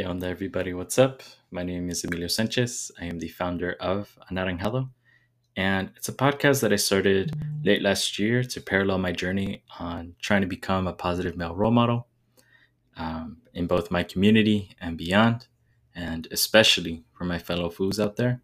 ¿Qué onda, everybody? What's up? My name is Emilio Sanchez. I am the founder of Anaranjado, and it's a podcast that I started late last year to parallel my journey on trying to become a positive male role model um, in both my community and beyond, and especially for my fellow foos out there.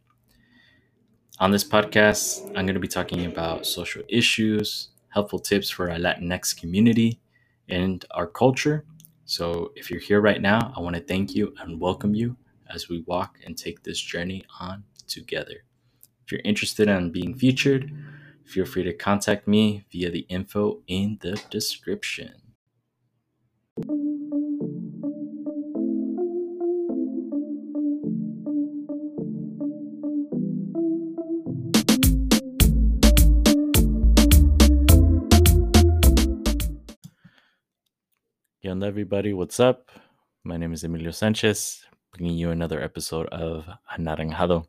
On this podcast, I'm going to be talking about social issues, helpful tips for our Latinx community and our culture so, if you're here right now, I want to thank you and welcome you as we walk and take this journey on together. If you're interested in being featured, feel free to contact me via the info in the description. ¿Qué everybody? What's up? My name is Emilio Sanchez, bringing you another episode of Anaranjado.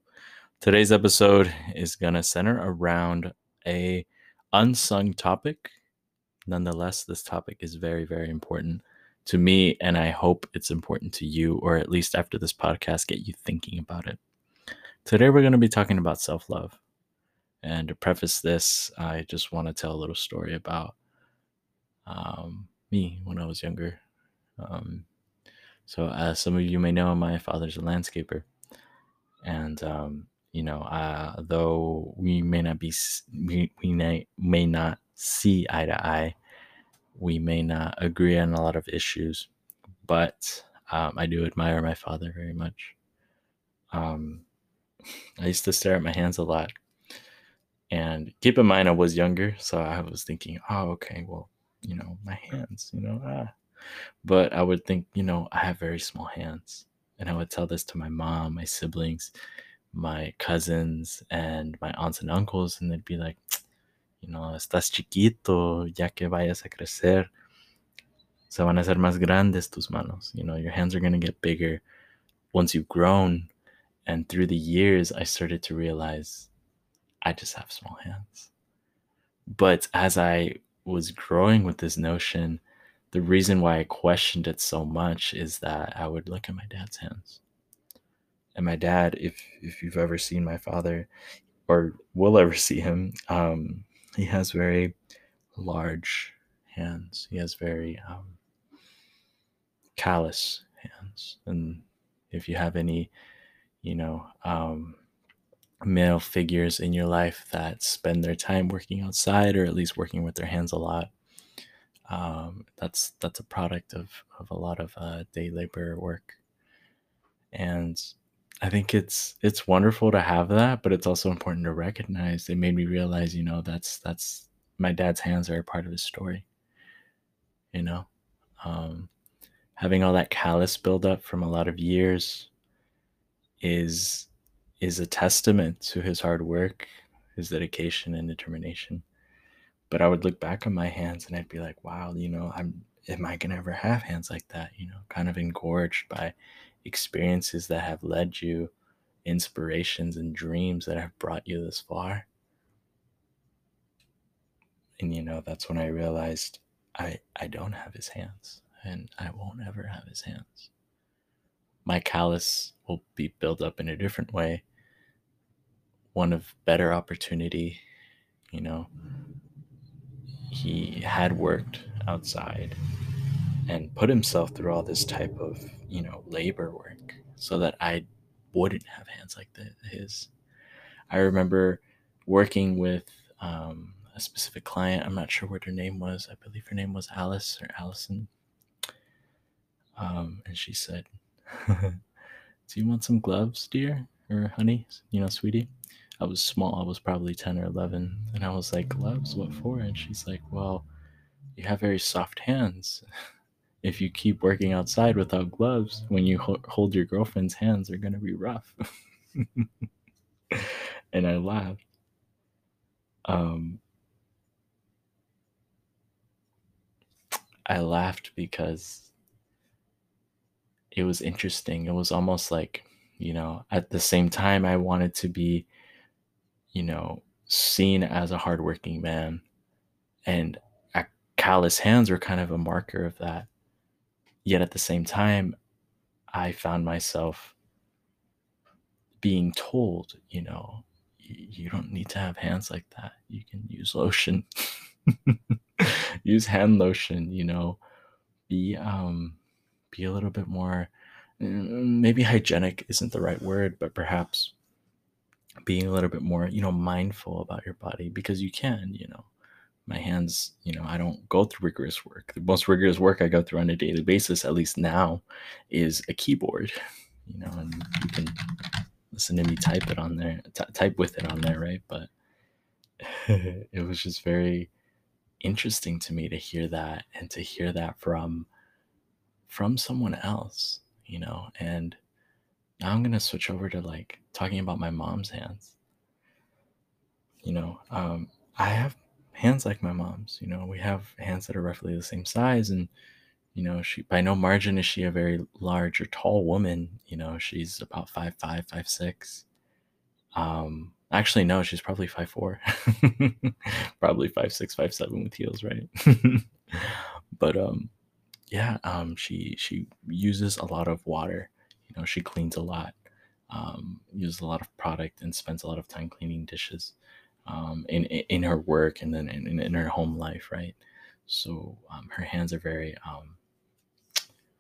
Today's episode is to center around a unsung topic. Nonetheless, this topic is very, very important to me, and I hope it's important to you, or at least after this podcast, get you thinking about it. Today, we're to be talking about self love. And to preface this, I just want to tell a little story about um, me when I was younger. Um, so, as some of you may know, my father's a landscaper, and um, you know, uh, though we may not be, we, we may, may not see eye to eye, we may not agree on a lot of issues, but um, I do admire my father very much. Um, I used to stare at my hands a lot. And keep in mind, I was younger, so I was thinking, oh, okay, well, you know, my hands, you know, ah. But I would think, you know, I have very small hands. And I would tell this to my mom, my siblings, my cousins, and my aunts and uncles. And they'd be like, you know, estás chiquito, ya que vayas a crecer, se van a hacer más grandes tus manos. You know, your hands are going to get bigger once you've grown. And through the years, I started to realize I just have small hands. But as I was growing with this notion, the reason why I questioned it so much is that I would look at my dad's hands. And my dad, if if you've ever seen my father or will ever see him, um, he has very large hands. He has very um, callous hands. And if you have any, you know, um, male figures in your life that spend their time working outside or at least working with their hands a lot. Um, that's that's a product of, of a lot of uh, day labor work, and I think it's it's wonderful to have that, but it's also important to recognize. It made me realize, you know, that's that's my dad's hands are a part of his story. You know, um, having all that callus build up from a lot of years is is a testament to his hard work, his dedication and determination. But I would look back on my hands and I'd be like, wow, you know, I'm am I gonna ever have hands like that? You know, kind of engorged by experiences that have led you, inspirations and dreams that have brought you this far. And you know, that's when I realized I I don't have his hands and I won't ever have his hands. My callus will be built up in a different way one of better opportunity you know he had worked outside and put himself through all this type of you know labor work so that i wouldn't have hands like the, his. I remember working with um, a specific client. I'm not sure what her name was. I believe her name was alice or allison. Um, and she said do you want some gloves dear? Or honey? You know sweetie I was small. I was probably 10 or 11. And I was like, gloves? What for? And she's like, well, you have very soft hands. If you keep working outside without gloves, when you ho- hold your girlfriend's hands, they're going to be rough. and I laughed. Um, I laughed because it was interesting. It was almost like, you know, at the same time, I wanted to be you know, seen as a hardworking man. And callous hands were kind of a marker of that. Yet at the same time, I found myself being told, you know, you don't need to have hands like that. You can use lotion. use hand lotion, you know. Be um be a little bit more mm, maybe hygienic isn't the right word, but perhaps being a little bit more, you know, mindful about your body because you can, you know. My hands, you know, I don't go through rigorous work. The most rigorous work I go through on a daily basis, at least now, is a keyboard, you know, and you can listen to me type it on there, t- type with it on there, right? But it was just very interesting to me to hear that and to hear that from from someone else, you know, and now I'm gonna switch over to like talking about my mom's hands. You know, um, I have hands like my mom's. You know, we have hands that are roughly the same size, and you know, she by no margin is she a very large or tall woman. You know, she's about five five, five six. Um, actually, no, she's probably five four, probably five six, five seven with heels, right? but um, yeah, um, she she uses a lot of water know, she cleans a lot, um, uses a lot of product, and spends a lot of time cleaning dishes um, in in her work and then in, in her home life, right? So um, her hands are very. Um,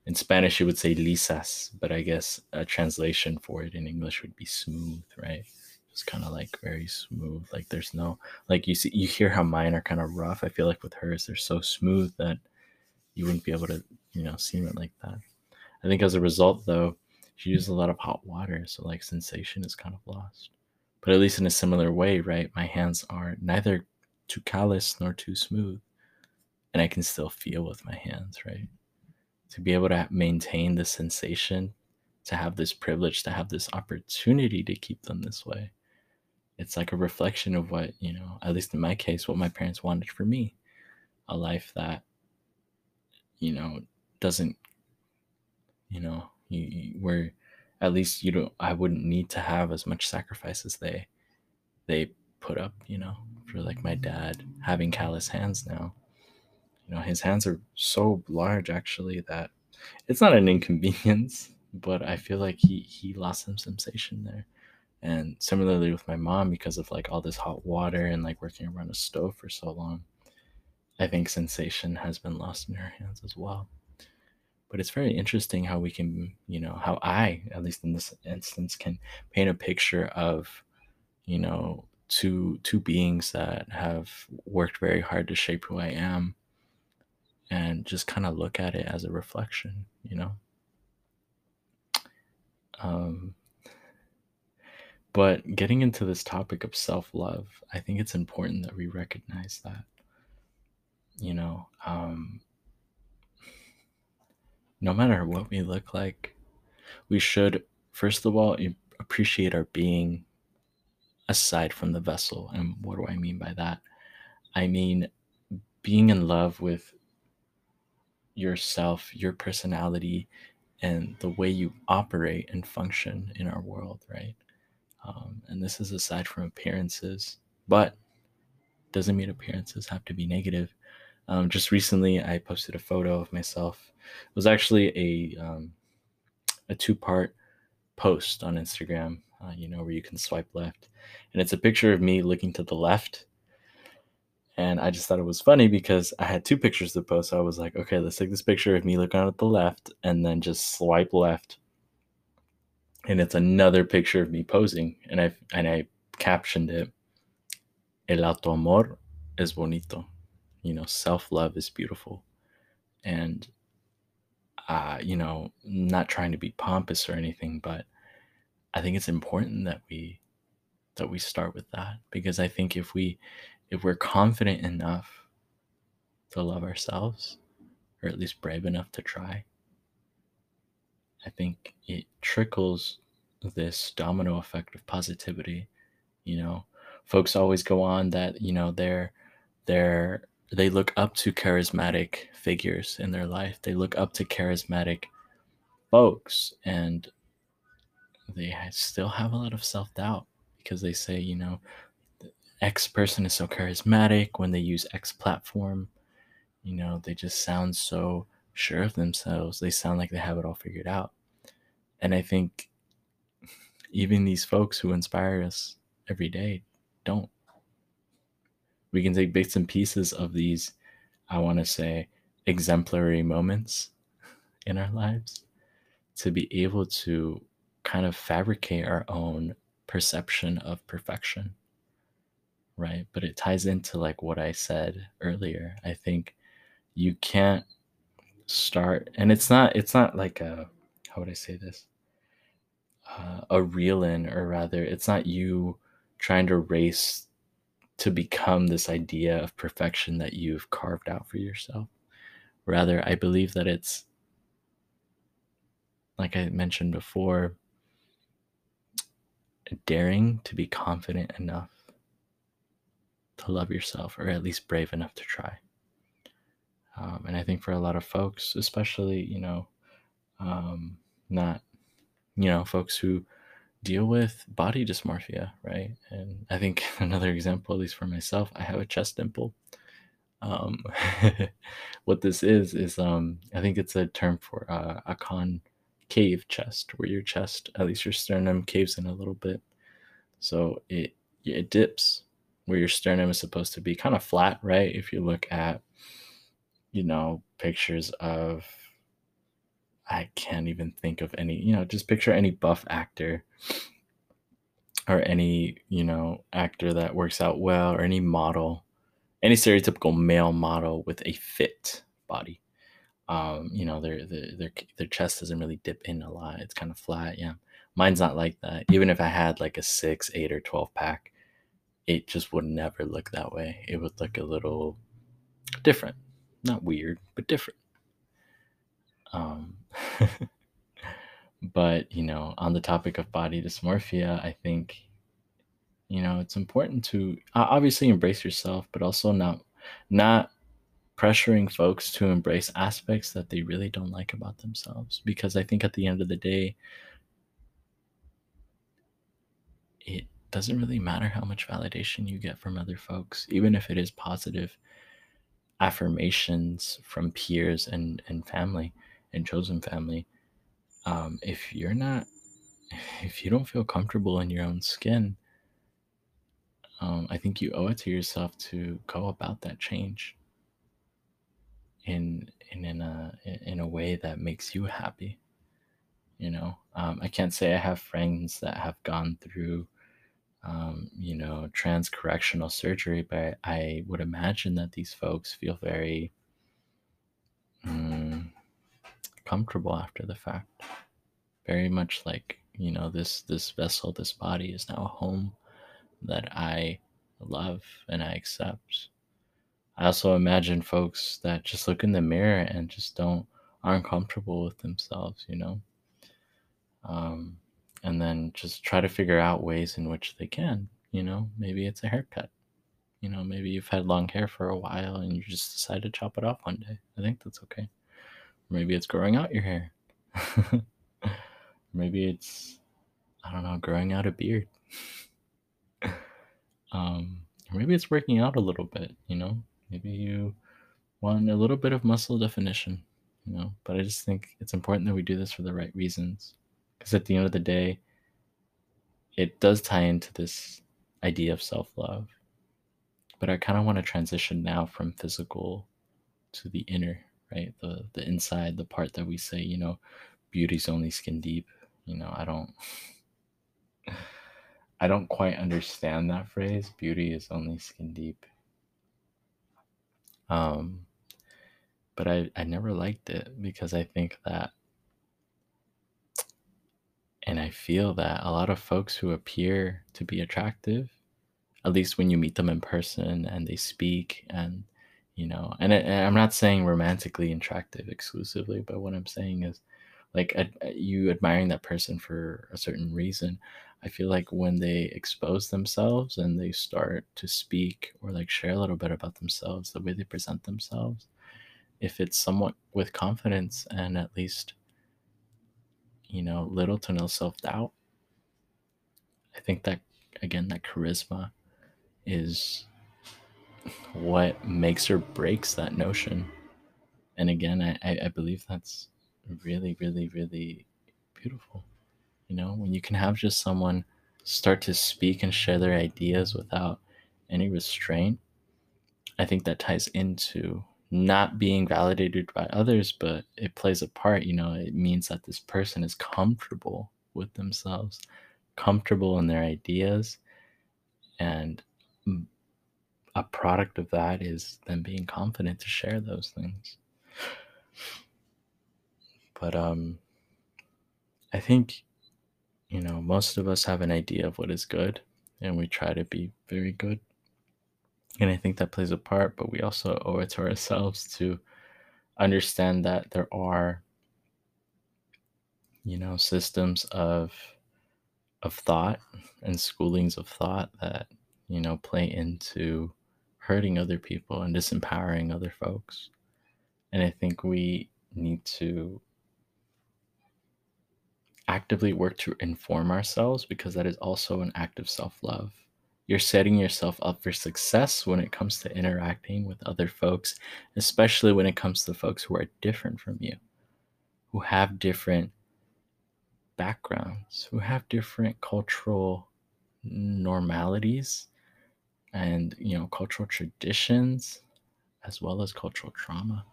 in Spanish, you would say lisas, but I guess a translation for it in English would be smooth, right? It's kind of like very smooth. Like there's no like you see you hear how mine are kind of rough. I feel like with hers they're so smooth that you wouldn't be able to you know seam it like that. I think as a result though, she uses a lot of hot water, so like sensation is kind of lost. But at least in a similar way, right? My hands are neither too callous nor too smooth, and I can still feel with my hands, right? To be able to maintain the sensation, to have this privilege, to have this opportunity to keep them this way. It's like a reflection of what, you know, at least in my case, what my parents wanted for me a life that, you know, doesn't, you know, you, you, where at least you don't i wouldn't need to have as much sacrifice as they they put up you know for like my dad having callous hands now. You know his hands are so large actually that it's not an inconvenience but i feel like he he lost some sensation there. And similarly with my mom because of like all this hot water and like working around a stove for so long i think sensation has been lost in her hands as well but it's very interesting how we can you know how i at least in this instance can paint a picture of you know two two beings that have worked very hard to shape who i am and just kind of look at it as a reflection you know? Um but getting into this topic of self-love i think it's important that we recognize that you know? Um no matter what we look like, we should, first of all, appreciate our being aside from the vessel. And what do I mean by that? I mean being in love with yourself, your personality, and the way you operate and function in our world, right? Um, and this is aside from appearances, but doesn't mean appearances have to be negative. Um, just recently, I posted a photo of myself. It was actually a um, a two part post on Instagram. Uh, you know where you can swipe left, and it's a picture of me looking to the left. And I just thought it was funny because I had two pictures to post. So I was like, okay, let's take this picture of me looking out at the left, and then just swipe left. And it's another picture of me posing, and I and I captioned it, "El auto amor es bonito." you know self-love is beautiful and uh, you know not trying to be pompous or anything but i think it's important that we that we start with that because i think if we if we're confident enough to love ourselves or at least brave enough to try i think it trickles this domino effect of positivity. You know folks always go on that you know they're they're they look up to charismatic figures in their life. They look up to charismatic folks and they still have a lot of self doubt because they say, you know, X person is so charismatic when they use X platform. You know, they just sound so sure of themselves. They sound like they have it all figured out. And I think even these folks who inspire us every day don't. We can take bits and pieces of these, I want to say, exemplary moments in our lives to be able to kind of fabricate our own perception of perfection right? But it ties into like what i said earlier. I think you can't start and it's not it's not like a how would i say this? Uh, a reel in or rather it's not you trying to race to become this idea of perfection that you've carved out for yourself rather i believe that it's like i mentioned before daring to be confident enough to love yourself, or at least brave enough to try. Um, and I think for a lot of folks, especially, you know, um, not, you know, folks who deal with body dysmorphia, right? And I think another example, at least for myself, I have a chest dimple. Um, what this is, is um, I think it's a term for uh, a con cave chest, where your chest, at least your sternum, caves in a little bit. So it it dips where your sternum is supposed to be kind of flat, right? If you look at, you know, pictures of I can't even think of any, you know, just picture any buff actor or any, you know, actor that works out well or any model, any stereotypical male model with a fit body um, you know, their, their their their chest doesn't really dip in a lot. It's kind of flat. Yeah, mine's not like that. Even if I had like a six, eight, or twelve pack, it just would never look that way. It would look a little different, not weird, but different. Um, but you know, on the topic of body dysmorphia, I think you know it's important to obviously embrace yourself, but also not not pressuring folks to embrace aspects that they really don't like about themselves. Because I think at the end of the day, it doesn't really matter how much validation you get from other folks, even if it is positive affirmations from peers and, and family and chosen family. Um, if you're not, if you don't feel comfortable in your own skin, um, I think you owe it to yourself to go about that change in in in a in a way that makes you happy you know um, i can't say i have friends that have gone through um, you know trans correctional surgery but i would imagine that these folks feel very um, comfortable after the fact very much like you know this this vessel this body is now a home that i love and i accept I also imagine folks that just look in the mirror and just don't aren't comfortable with themselves, you know. Um, and then just try to figure out ways in which they can, you know. Maybe it's a haircut. You know, maybe you've had long hair for a while and you just decide to chop it off one day. I think that's okay. Maybe it's growing out your hair. maybe it's I don't know, growing out a beard. um, maybe it's working out a little bit, you know Maybe you want a little bit of muscle definition, you know, but I just think it's important that we do this for the right reasons. Because at the end of the day, it does tie into this idea of self love. But I kind of want to transition now from physical to the inner, right? The the inside, the part that we say, you know, beauty's only skin deep. You know, I don't I don't quite understand that phrase. Beauty is only skin deep. Um, but I, I never liked it because I think that, and I feel that a lot of folks who appear to be attractive, at least when you meet them in person and they speak and, you know, and, it, and I'm not saying romantically attractive exclusively, but what I'm saying is like ad, uh, you admiring that person for a certain reason. I feel like when they expose themselves and they start to speak or like share a little bit about themselves, the way they present themselves, if it's somewhat with confidence and at least, you know, little to no self doubt, I think that, again, that charisma is what makes or breaks that notion. And again, I, I believe that's really, really, really beautiful. You know, when you can have just someone start to speak and share their ideas without any restraint, I think that ties into not being validated by others, but it plays a part. You know, it means that this person is comfortable with themselves, comfortable in their ideas, and a product of that is them being confident to share those things. But um I think you know, most of us have an idea of what is good and we try to be very good. And I think that plays a part, but we also owe it to ourselves to understand that there are you know systems of of thought and schoolings of thought that you know play into hurting other people and disempowering other folks. And i think we need to actively work to inform ourselves because that is also an act of self-love. You're setting yourself up for success when it comes to interacting with other folks especially when it comes to folks who are different from you who have different backgrounds, who have different cultural normalities and you know cultural traditions as well as cultural trauma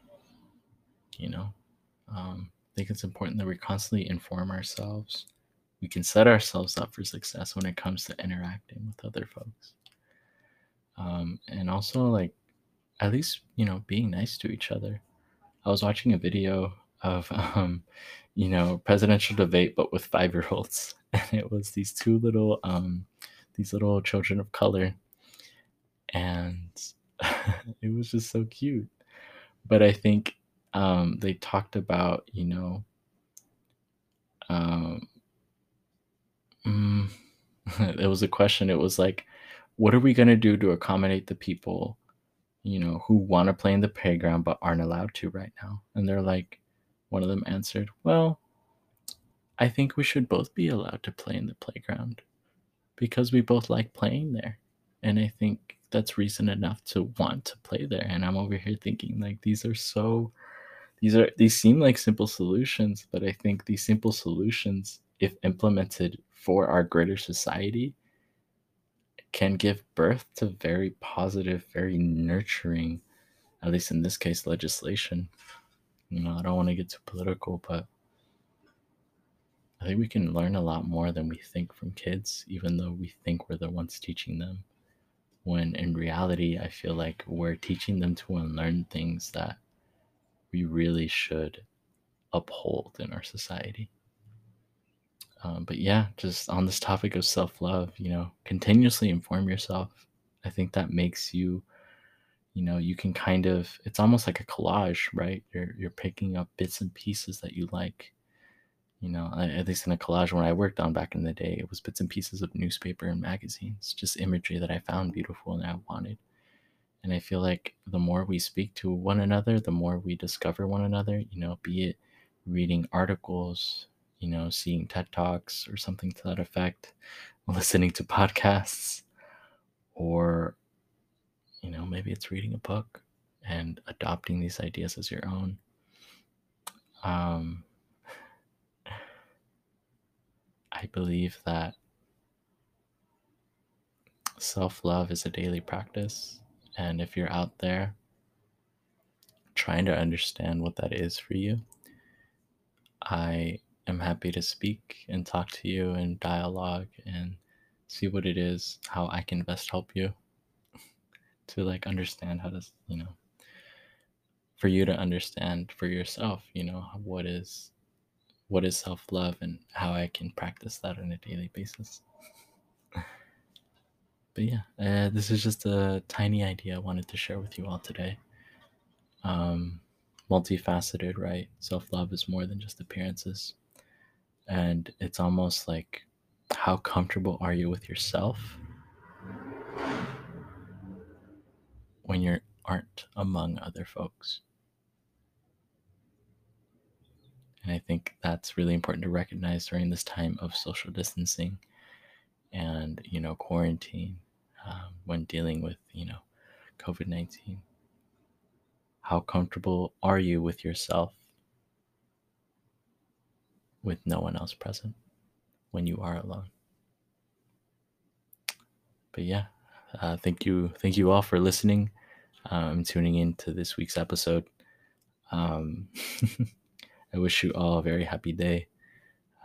you know um, i think it's important that we constantly inform ourselves we can set ourselves up for success when it comes to interacting with other folks um, and also like at least you know being nice to each other i was watching a video of um, you know, presidential debate, but with five year olds. And it was these two little, um, these little children of color. And it was just so cute. But I think um, they talked about, you know, um, mm, it was a question. It was like, what are we going to do to accommodate the people, you know, who want to play in the playground but aren't allowed to right now? And they're like, one of them answered, Well, I think we should both be allowed to play in the playground because we both like playing there. And I think that's reason enough to want to play there. And I'm over here thinking, like, these are so, these are, these seem like simple solutions, but I think these simple solutions, if implemented for our greater society, can give birth to very positive, very nurturing, at least in this case, legislation. You know, I don't want to get too political, but I think we can learn a lot more than we think from kids, even though we think we're the ones teaching them. When in reality, I feel like we're teaching them to unlearn things that we really should uphold in our society. Um, but yeah, just on this topic of self love, you know, continuously inform yourself. I think that makes you you know you can kind of it's almost like a collage right you're you're picking up bits and pieces that you like you know at least in a collage when i worked on back in the day it was bits and pieces of newspaper and magazines just imagery that i found beautiful and i wanted and i feel like the more we speak to one another the more we discover one another you know be it reading articles you know seeing ted talks or something to that effect listening to podcasts or you know, maybe it's reading a book and adopting these ideas as your own. Um, I believe that self love is a daily practice. And if you're out there trying to understand what that is for you, I am happy to speak and talk to you and dialogue and see what it is, how I can best help you to like understand how to you know for you to understand for yourself you know what is what is self-love and how i can practice that on a daily basis. But yeah uh, this is just a tiny idea i wanted to share with you all today. Um multifaceted right? Self-love is more than just appearances. And it's almost like how comfortable are you with yourself when you aren't among other folks. And I think that's really important to recognize during this time of social distancing and, you know, quarantine um, when dealing with, you know, COVID 19. How comfortable are you with yourself? with no one else present when you are alone. But yeah, uh, thank you, thank you all for listening. Um, tuning in to this week's episode. Um, I wish you all a very happy day.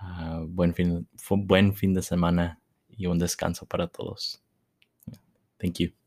Uh, buen, fin, buen fin de semana y un descanso para todos. Thank you.